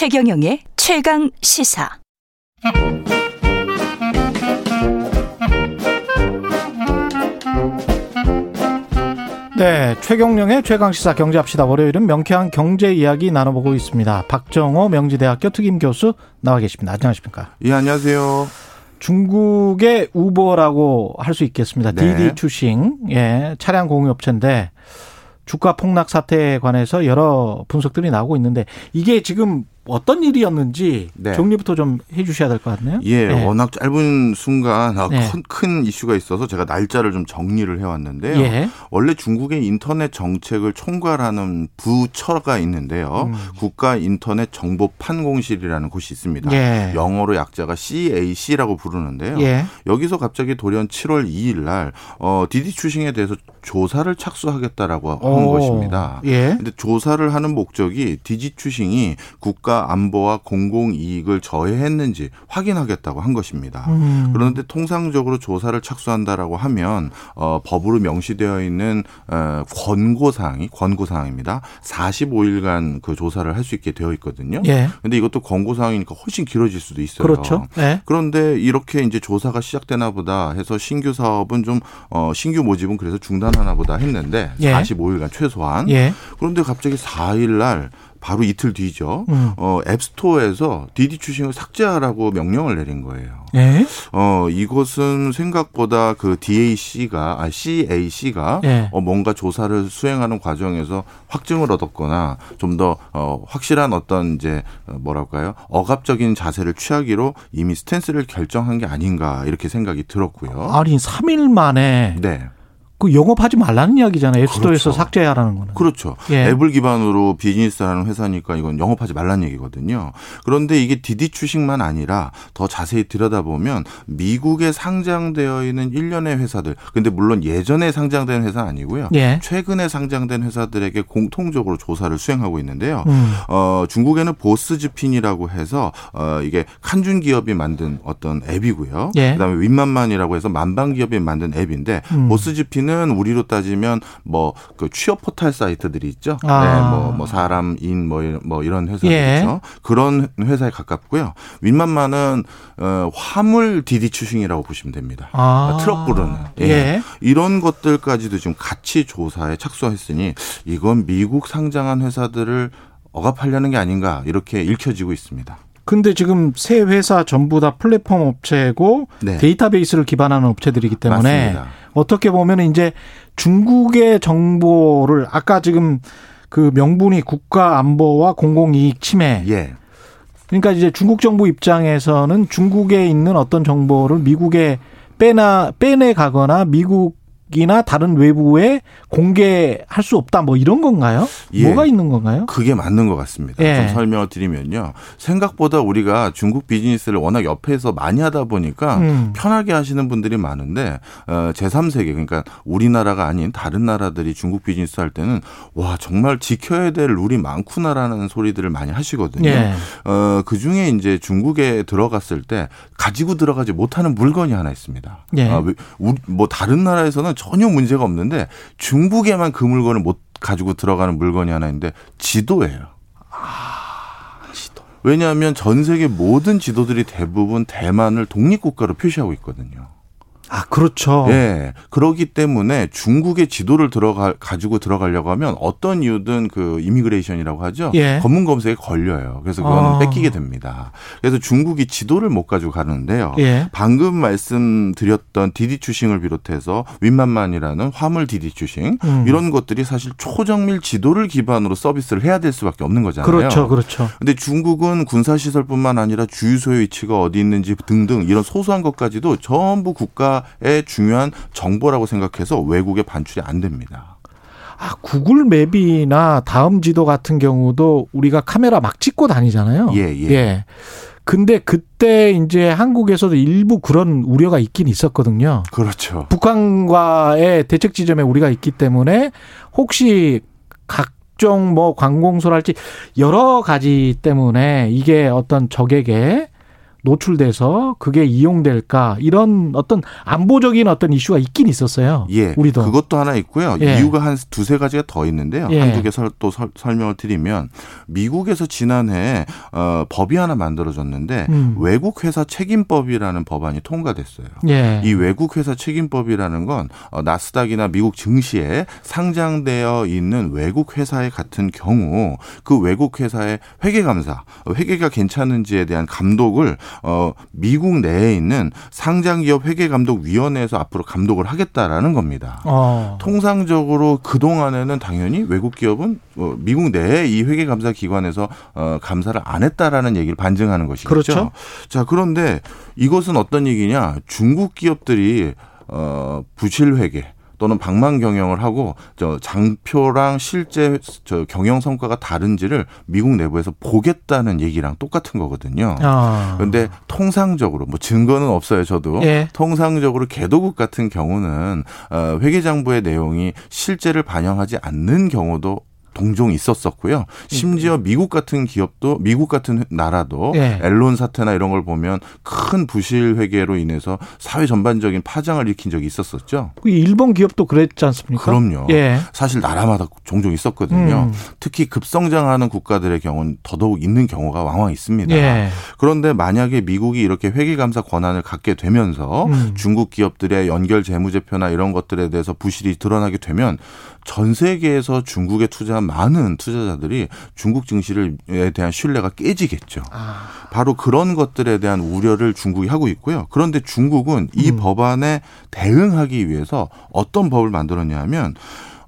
최경영의 최강 시사. 네, 최경령의 최강 시사 경제합시다. 월요일은 명쾌한 경제 이야기 나눠보고 있습니다. 박정호 명지대학교 특임 교수 나와 계십니다. 안녕하십니까? 예, 안녕하세요. 중국의 우버라고 할 수 있겠습니다. 네. 디디 추싱, 예, 차량 공유업체인데 주가 폭락 사태에 관해서 여러 분석들이 나오고 있는데 이게 지금 어떤 일이었는지 네. 정리부터 좀 해주셔야 될 것 같네요. 예, 네. 워낙 짧은 순간 아, 네. 큰, 큰 이슈가 있어서 제가 날짜를 좀 정리를 해왔는데요. 예. 원래 중국의 인터넷 정책을 총괄하는 부처가 있는데요. 음. 국가 인터넷 정보 판공실이라는 곳이 있습니다. 예. 영어로 약자가 CAC라고 부르는데요. 예. 여기서 갑자기 돌연 7월 2일 날 어, 디디 추싱에 대해서 조사를 착수하겠다라고 한 오. 것입니다. 예. 근데 조사를 하는 목적이 디지 추싱이 국가 안보와 공공 이익을 저해했는지 확인하겠다고 한 것입니다. 음. 그런데 통상적으로 조사를 착수한다라고 하면 어, 법으로 명시되어 있는 어, 권고 사항이 권고 사항입니다. 45일간 그 조사를 할 수 있게 되어 있거든요. 예. 근데 이것도 권고 사항이니까 훨씬 길어질 수도 있어요. 그렇죠. 예. 그런데 이렇게 이제 조사가 시작되나 보다 해서 신규 사업은 좀 어, 신규 모집은 그래서 중단하나 보다 했는데 예. 45일간 최소한 예. 그런데 갑자기 4일 날 바로 이틀 뒤죠. 음. 어, 앱스토어에서 디디 추싱을 삭제하라고 명령을 내린 거예요. 예. 어, 이것은 생각보다 그 DAC가, 아, CAC가 예. 어, 뭔가 조사를 수행하는 과정에서 확증을 얻었거나 좀 더 어, 확실한 어떤 이제 어, 뭐랄까요? 억압적인 자세를 취하기로 이미 스탠스를 결정한 게 아닌가 이렇게 생각이 들었고요. 아니 3일 만에 네. 그 영업하지 말라는 이야기잖아요. 앱스토어에서 그렇죠. 삭제하라는 거는. 그렇죠. 예. 앱을 기반으로 비즈니스 하는 회사니까 이건 영업하지 말란 얘기거든요. 그런데 이게 디디 추싱만 아니라 더 자세히 들여다보면 미국에 상장되어 있는 일련의 회사들, 근데 물론 예전에 상장된 회사 아니고요. 예. 최근에 상장된 회사들에게 공통적으로 조사를 수행하고 있는데요. 음. 어, 중국에는 보스즈핀이라고 해서 어, 이게 칸준 기업이 만든 어떤 앱이고요. 예. 그다음에 윈만만이라고 해서 만방 기업이 만든 앱인데 음. 보스즈핀은 우리로 따지면 뭐 그 취업 포털 사이트들이 있죠. 아. 네, 뭐, 뭐 사람인 뭐 뭐 이런 회사들 예. 있죠. 그런 회사에 가깝고요. 윈만만은 어, 화물 디디 추싱이라고 보시면 됩니다. 아. 트럭 부르는 예. 예. 이런 것들까지도 지금 같이 조사에 착수했으니 이건 미국 상장한 회사들을 억압하려는 게 아닌가 이렇게 읽혀지고 있습니다. 근데 지금 세 회사 전부 다 플랫폼 업체고 네. 데이터베이스를 기반하는 업체들이기 때문에 맞습니다. 어떻게 보면 이제 중국의 정보를 아까 지금 그 명분이 국가 안보와 공공이익 침해. 예. 그러니까 이제 중국 정부 입장에서는 중국에 있는 어떤 정보를 미국에 빼나 빼내 가거나 미국 이나 다른 외부에 공개할 수 없다 뭐 이런 건가요? 예. 뭐가 있는 건가요? 그게 맞는 것 같습니다. 예. 좀 설명을 드리면요. 생각보다 우리가 중국 비즈니스를 워낙 옆에서 많이 하다 보니까 음. 편하게 하시는 분들이 많은데 어, 제3세계 그러니까 우리나라가 아닌 다른 나라들이 중국 비즈니스 할 때는 와 정말 지켜야 될 룰이 많구나라는 소리들을 많이 하시거든요. 예. 어, 그 중에 이제 중국에 들어갔을 때 가지고 들어가지 못하는 물건이 하나 있습니다. 예. 아, 뭐 다른 나라에서는 전혀 문제가 없는데 중국에만 그 물건을 못 가지고 들어가는 물건이 하나 있는데 지도예요. 지도. 왜냐하면 전 세계 모든 지도들이 대부분 대만을 독립국가로 표시하고 있거든요. 아, 그렇죠. 예. 그러기 때문에 중국의 지도를 들어가 가지고 들어가려고 하면 어떤 이유든 그 immigration이라고 하죠. 예. 검문 검색에 걸려요. 그래서 그건 아. 뺏기게 됩니다. 그래서 중국이 지도를 못 가지고 가는데요. 예. 방금 말씀드렸던 디디 추싱을 비롯해서 윈만만이라는 화물 디디 추싱 음. 이런 것들이 사실 초정밀 지도를 기반으로 서비스를 해야 될 수밖에 없는 거잖아요. 그렇죠. 그렇죠. 근데 중국은 군사 시설뿐만 아니라 주유소의 위치가 어디 있는지 등등 이런 소소한 것까지도 전부 국가 의 중요한 정보라고 생각해서 외국에 반출이 안 됩니다. 아, 구글 맵이나 다음 지도 같은 경우도 우리가 카메라 막 찍고 다니잖아요. 예, 예. 근데 그때 이제 한국에서도 일부 그런 우려가 있긴 있었거든요. 그렇죠. 북한과의 대책 지점에 우리가 있기 때문에 혹시 각종 뭐 관공서랄지 여러 가지 때문에 이게 어떤 적에게 노출돼서 그게 이용될까 이런 어떤 안보적인 어떤 이슈가 있긴 있었어요. 예. 우리도 그것도 하나 있고요. 예. 이유가 한 두세 가지가 더 있는데요. 예. 한두 개 또 설명을 드리면 미국에서 지난해 어, 법이 하나 만들어졌는데 음. 외국 회사 책임법이라는 법안이 통과됐어요. 예. 이 외국 회사 책임법이라는 건 어, 나스닥이나 미국 증시에 상장되어 있는 외국 회사의 같은 경우 그 외국 회사의 회계 감사, 회계가 괜찮은지에 대한 감독을 어, 미국 내에 있는 상장기업 회계감독위원회에서 앞으로 감독을 하겠다라는 겁니다. 어. 통상적으로 그 동안에는 당연히 외국 기업은 어, 미국 내에 이 회계감사 기관에서 어, 감사를 안 했다라는 얘기를 반증하는 것이죠. 그렇죠. 자 그런데 이것은 어떤 얘기냐? 중국 기업들이 어, 부실 회계 또는 방만 경영을 하고 저 장표랑 실제 저 경영 성과가 다른지를 미국 내부에서 보겠다는 얘기랑 똑같은 거거든요. 아. 그런데 통상적으로 뭐 증거는 없어요, 저도. 예. 통상적으로 개도국 같은 경우는 어 회계장부의 내용이 실제를 반영하지 않는 경우도 동종 있었었고요. 심지어 미국 같은 기업도 미국 같은 나라도 예. 앨론 사태나 이런 걸 보면 큰 부실 회계로 인해서 사회 전반적인 파장을 일으킨 적이 있었었죠. 그 일본 기업도 그랬지 않습니까? 그럼요. 예. 사실 나라마다 종종 있었거든요. 음. 특히 급성장하는 국가들의 경우는 더더욱 있는 경우가 왕왕 있습니다. 예. 그런데 만약에 미국이 이렇게 회계 감사 권한을 갖게 되면서 음. 중국 기업들의 연결 재무제표나 이런 것들에 대해서 부실이 드러나게 되면 전 세계에서 중국에 투자 한 많은 투자자들이 중국 증시에 대한 신뢰가 깨지겠죠. 아. 바로 그런 것들에 대한 우려를 중국이 하고 있고요. 그런데 중국은 이 음. 법안에 대응하기 위해서 어떤 법을 만들었냐 하면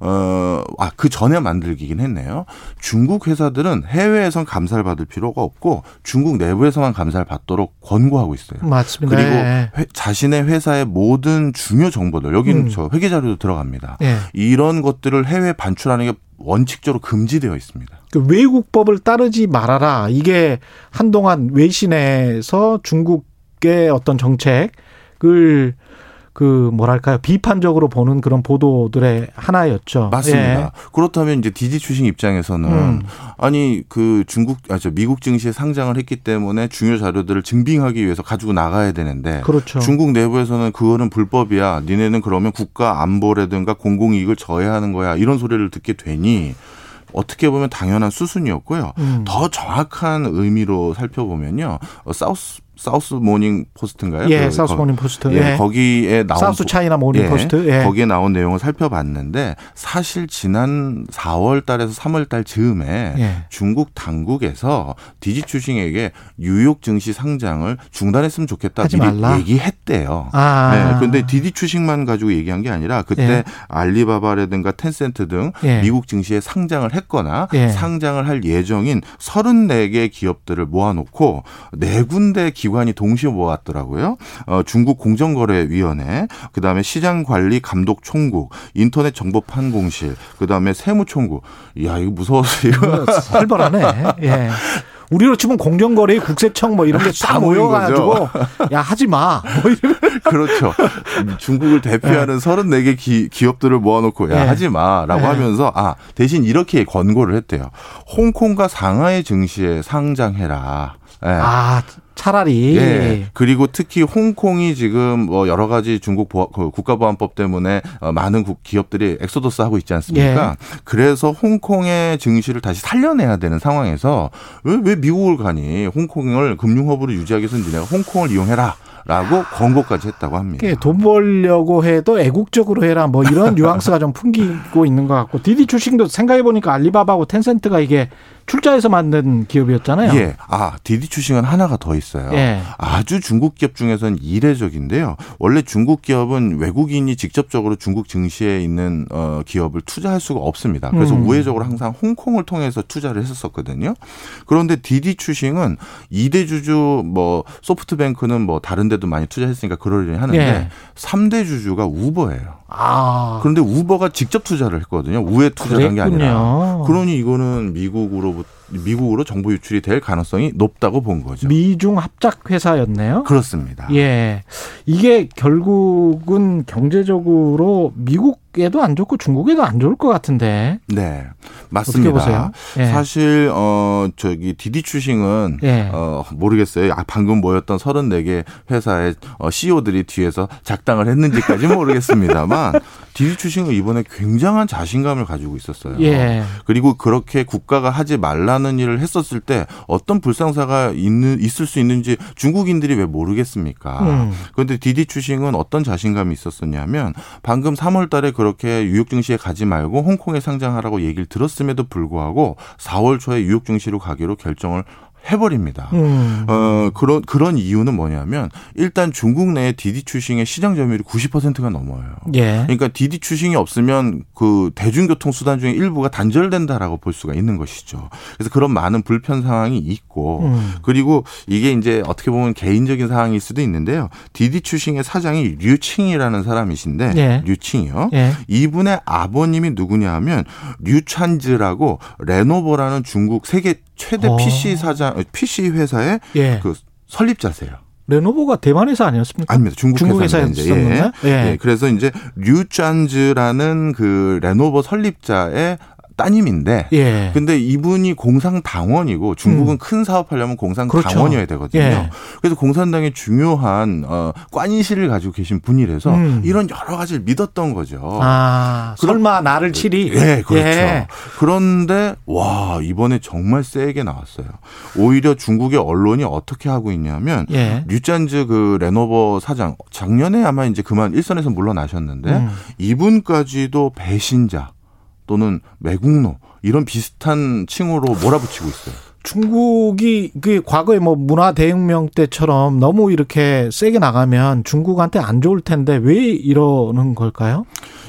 어, 아, 그 전에 만들기긴 했네요. 중국 회사들은 해외에선 감사를 받을 필요가 없고 중국 내부에서만 감사를 받도록 권고하고 있어요. 맞습니다. 그리고 예. 회- 자신의 회사의 모든 중요 정보들, 여기는 음. 저 회계 자료도 들어갑니다. 예. 이런 것들을 해외 반출하는 게 원칙적으로 금지되어 있습니다. 그 외국법을 따르지 말아라. 이게 한동안 외신에서 중국의 어떤 정책을 그 뭐랄까요 비판적으로 보는 그런 보도들의 하나였죠. 맞습니다. 예. 그렇다면 이제 디지 출신 입장에서는 음. 아니 그 중국 아저 미국 증시에 상장을 했기 때문에 중요 자료들을 증빙하기 위해서 가지고 나가야 되는데 그렇죠. 중국 내부에서는 그거는 불법이야. 니네는 그러면 국가 안보라든가 공공 이익을 저해하는 거야. 이런 소리를 듣게 되니 어떻게 보면 당연한 수순이었고요. 음. 더 정확한 의미로 살펴보면요. 어, 사우스 사우스 모닝 포스트인가요? 예, 그 사우스 거- 모닝 포스트. 예, 예. 거기에 나온 사우스 차이나 모닝 예, 포스트. 예. 거기에 나온 내용을 살펴봤는데 사실 지난 4월 달에서 3월 달 즈음에 예. 중국 당국에서 디디추싱에게 뉴욕 증시 상장을 중단했으면 좋겠다 하지 말라? 얘기했대요. 아. 네, 그런데 디디추싱만 가지고 얘기한 게 아니라 그때 예. 알리바바라든가 텐센트 등 예. 미국 증시에 상장을 했거나 예. 상장을 할 예정인 34개 기업들을 모아놓고 네 군데 기 관이 동시에 모았더라고요. 어, 중국 공정거래위원회, 그 다음에 시장관리감독총국, 인터넷 정보판공실, 그 다음에 세무총국. 이야 이거 무서워서 이거 살벌하네. 예. 우리로 치면 공정거래 국세청 뭐 이런 게 다 모여가지고 야 하지 마. 뭐 이런. 그렇죠. 중국을 대표하는 34개 기, 기업들을 모아놓고 야 예. 하지 마라고 예. 하면서 아 대신 이렇게 권고를 했대요. 홍콩과 상하이 증시에 상장해라. 예. 아 차라리. 예. 그리고 특히 홍콩이 지금 뭐 여러 가지 중국 보안, 그 국가보안법 때문에 어, 많은 국- 기업들이 엑소더스 하고 있지 않습니까? 예. 그래서 홍콩의 증시를 다시 살려내야 되는 상황에서 왜, 왜 미국을 가니? 홍콩을 금융허브로 유지하기 위해서는 니네가 홍콩을 이용해라. 라고 권고까지 했다고 합니다. 이게 돈 벌려고 해도 애국적으로 해라 뭐 이런 뉘앙스가 좀 풍기고 있는 것 같고 디디 추싱도 생각해 보니까 알리바바하고 텐센트가 이게 출자해서 만든 기업이었잖아요. 예. 아, 디디 추싱은 하나가 더 있어요. 예. 아주 중국 기업 중에서는 이례적인데요. 원래 중국 기업은 외국인이 직접적으로 중국 증시에 있는 어 기업을 투자할 수가 없습니다. 그래서 음. 우회적으로 항상 홍콩을 통해서 투자를 했었거든요. 그런데 디디 추싱은 이대 주주 뭐 소프트뱅크는 뭐 다른 데도 많이 투자했으니까 그러려니 하는데 예. 삼대 주주가 우버예요. 아. 그런데 우버가 직접 투자를 했거든요. 우회 투자를 한게 아니라. 그러니 이거는 미국으로 미국으로 정보 유출이 될 가능성이 높다고 본 거죠. 미중 합작 회사였네요. 그렇습니다. 예. 이게 결국은 경제적으로 미국에도 안 좋고 중국에도 안 좋을 것 같은데. 네. 맞습니다. 어떻게 보세요? 예. 사실 어 저기 디디 추싱은 예. 어 모르겠어요. 아, 방금 모였던 34개 회사의 어, CEO들이 뒤에서 작당을 했는지까지 는 모르겠습니다만 디디 추싱은 이번에 굉장한 자신감을 가지고 있었어요. 예. 그리고 그렇게 국가가 하지 말라는 일을 했었을 때 어떤 불상사가 있는 있을 수 있는지 중국인들이 왜 모르겠습니까? 음. 그런데 디디 추싱은 어떤 자신감이 있었었냐면 방금 3월 달에 그렇게 뉴욕 증시에 가지 말고 홍콩에 상장하라고 얘기를 들었음에도 불구하고 4월 초에 뉴욕 증시로 가기로 결정을 해버립니다. 음. 어, 그런, 그런 이유는 뭐냐면, 일단 중국 내에 디디 추싱의 시장 점유율이 90%가 넘어요. 예. 그러니까 디디 추싱이 없으면 그 대중교통 수단 중에 일부가 단절된다라고 볼 수가 있는 것이죠. 그래서 그런 많은 불편 상황이 있고, 음. 그리고 이게 이제 어떻게 보면 개인적인 상황일 수도 있는데요. 디디 추싱의 사장이 류칭이라는 사람이신데, 예. 류칭이요. 예. 이분의 아버님이 누구냐 하면 류찬즈라고 레노버라는 중국 세계 최대 어. PC 사장 PC 회사의 예. 그 설립자세요. 레노버가 대만 회사 아니었습니까? 아닙니다. 중국, 중국. 회사였었나? 예. 예. 예. 그래서 이제 류짠즈라는 그 레노버 설립자의 따님인데 예. 근데 이분이 공산당원이고 중국은 큰 사업하려면 공산당원이어야 되거든요. 예. 그래서 공산당의 중요한 어 관실을 가지고 계신 분이라서 음. 이런 여러 가지를 믿었던 거죠. 아, 설마 나를 치리? 예, 그렇죠. 예. 그런데 와 이번에 정말 세게 나왔어요. 오히려 중국의 언론이 어떻게 하고 있냐면 예. 류짠즈 그 레노버 사장 작년에 아마 이제 그만 일선에서 물러나셨는데 음. 이분까지도 배신자 또는 매국노 이런 비슷한 칭호로 몰아붙이고 있어요. 중국이 그 과거에 뭐 문화 대혁명 때처럼 너무 이렇게 세게 나가면 중국한테 안 좋을 텐데 왜 이러는 걸까요?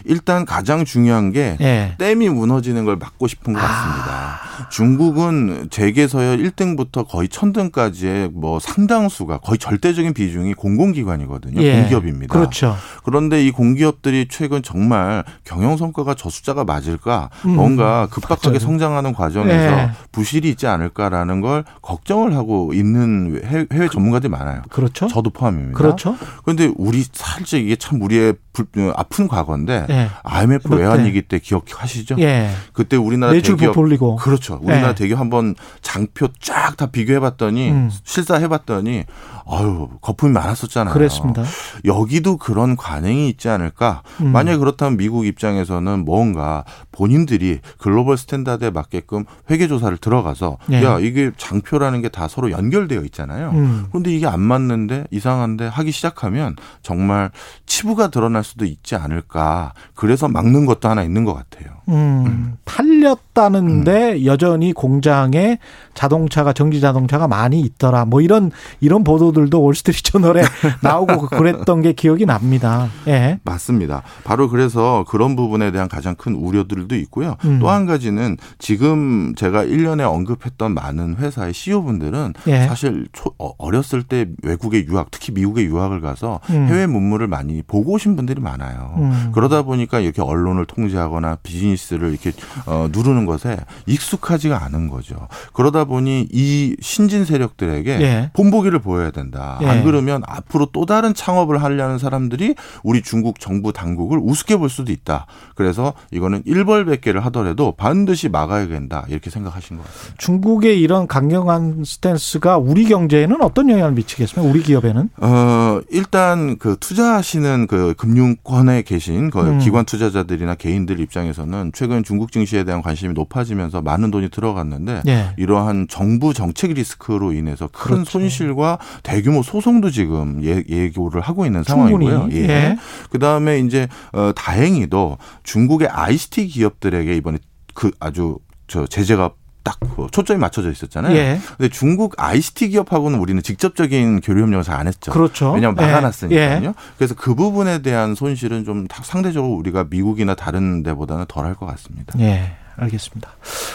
일단 가장 중요한 게 예. 댐이 무너지는 걸 막고 싶은 것 같습니다. 중국은 재계서열 1등부터 거의 1000등까지의 뭐 상당수가 거의 절대적인 비중이 공공기관이거든요. 예. 공기업입니다. 그렇죠. 그런데 이 공기업들이 최근 정말 경영 성과가 저 숫자가 맞을까? 음. 뭔가 급박하게 맞아요. 성장하는 과정에서 예. 부실이 있지 않을까라는 걸 걱정을 하고 있는 해외, 해외 전문가들이 많아요. 그렇죠. 저도 포함입니다. 그렇죠. 그런데 우리 살짝 이게 참 우리의 불- 어, 아픈 과거인데 예. IMF 롯데. 외환위기 때 기억하시죠? 예. 그때 우리나라 대기업 부풀리고. 그렇죠. 우리나라 예. 대기업 한번 장표 쫙 다 비교해봤더니 음. 실사해봤더니 아유 거품이 많았었잖아요. 그랬습니다. 여기도 그런 관행이 있지 않을까? 음. 만약 그렇다면 미국 입장에서는 뭔가 본인들이 global standard에 맞게끔 회계 조사를 들어가서 예. 야 이게 장표라는 게 다 서로 연결되어 있잖아요. 음. 그런데 이게 안 맞는데 이상한데 하기 시작하면 정말 치부가 드러날 수도 있지 않을까. 그래서 막는 것도 하나 있는 것 같아요. 음, 팔렸다는데 여전히 공장에 자동차가 전기 자동차가 많이 있더라. 뭐 이런 이런 보도들도 월스트리트저널에 나오고 그랬던 게 기억이 납니다. 예. 맞습니다. 바로 그래서 그런 부분에 대한 가장 큰 우려들도 있고요. 음. 또한 가지는 지금 제가 1년에 언급했던 많은 회사의 CEO분들은 예. 사실 초- 어, 어렸을 때 외국에 유학, 특히 미국에 유학을 가서 음. 해외 문물을 많이 보고 오신 분들이 많아요. 음. 그러다 보니까 이렇게 언론을 통제하거나 비즈니스 를 이렇게 어, 누르는 것에 익숙하지가 않은 거죠. 그러다 보니 이 신진 세력들에게 예. 본보기를 보여야 된다. 예. 안 그러면 앞으로 또 다른 창업을 하려는 사람들이 우리 중국 정부 당국을 우습게 볼 수도 있다. 그래서 이거는 일벌백계를 하더라도 반드시 막아야 된다. 이렇게 생각하신 것 같습니다. 중국의 이런 강경한 스탠스가 우리 경제에는 어떤 영향을 미치겠습니까? 우리 기업에는? 어, 일단 그 투자하시는 그 금융권에 계신 그 음. 기관 투자자들이나 개인들 입장에서는 최근 중국 증시에 대한 관심이 높아지면서 많은 돈이 들어갔는데 예. 이러한 정부 정책 리스크로 인해서 큰 그렇죠. 손실과 대규모 소송도 지금 예, 예고를 하고 있는. 상황이고요. 예. 그다음에 이제 어 다행히도 중국의 ICT 기업들에게 이번에 그 아주 저 제재가 딱그 초점이 맞춰져 있었잖아요. 예. 근데 중국 ICT 기업하고는 우리는 직접적인 교류 협력을 잘 안 했죠. 그렇죠. 왜냐하면 예. 막아놨으니까요. 예. 그래서 그 부분에 대한 손실은 좀 다- 상대적으로 우리가 미국이나 다른 데보다는 덜 할 것 같습니다. 예. 알겠습니다.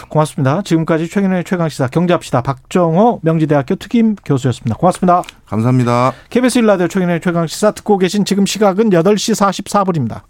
고맙습니다. 지금까지 최근의 최강시사 경제합시다. 박정호 명지대학교 특임 교수였습니다. 고맙습니다. 감사합니다. KBS 일라디오 최근의 최강시사 듣고 계신 지금 시각은 8시 44분입니다.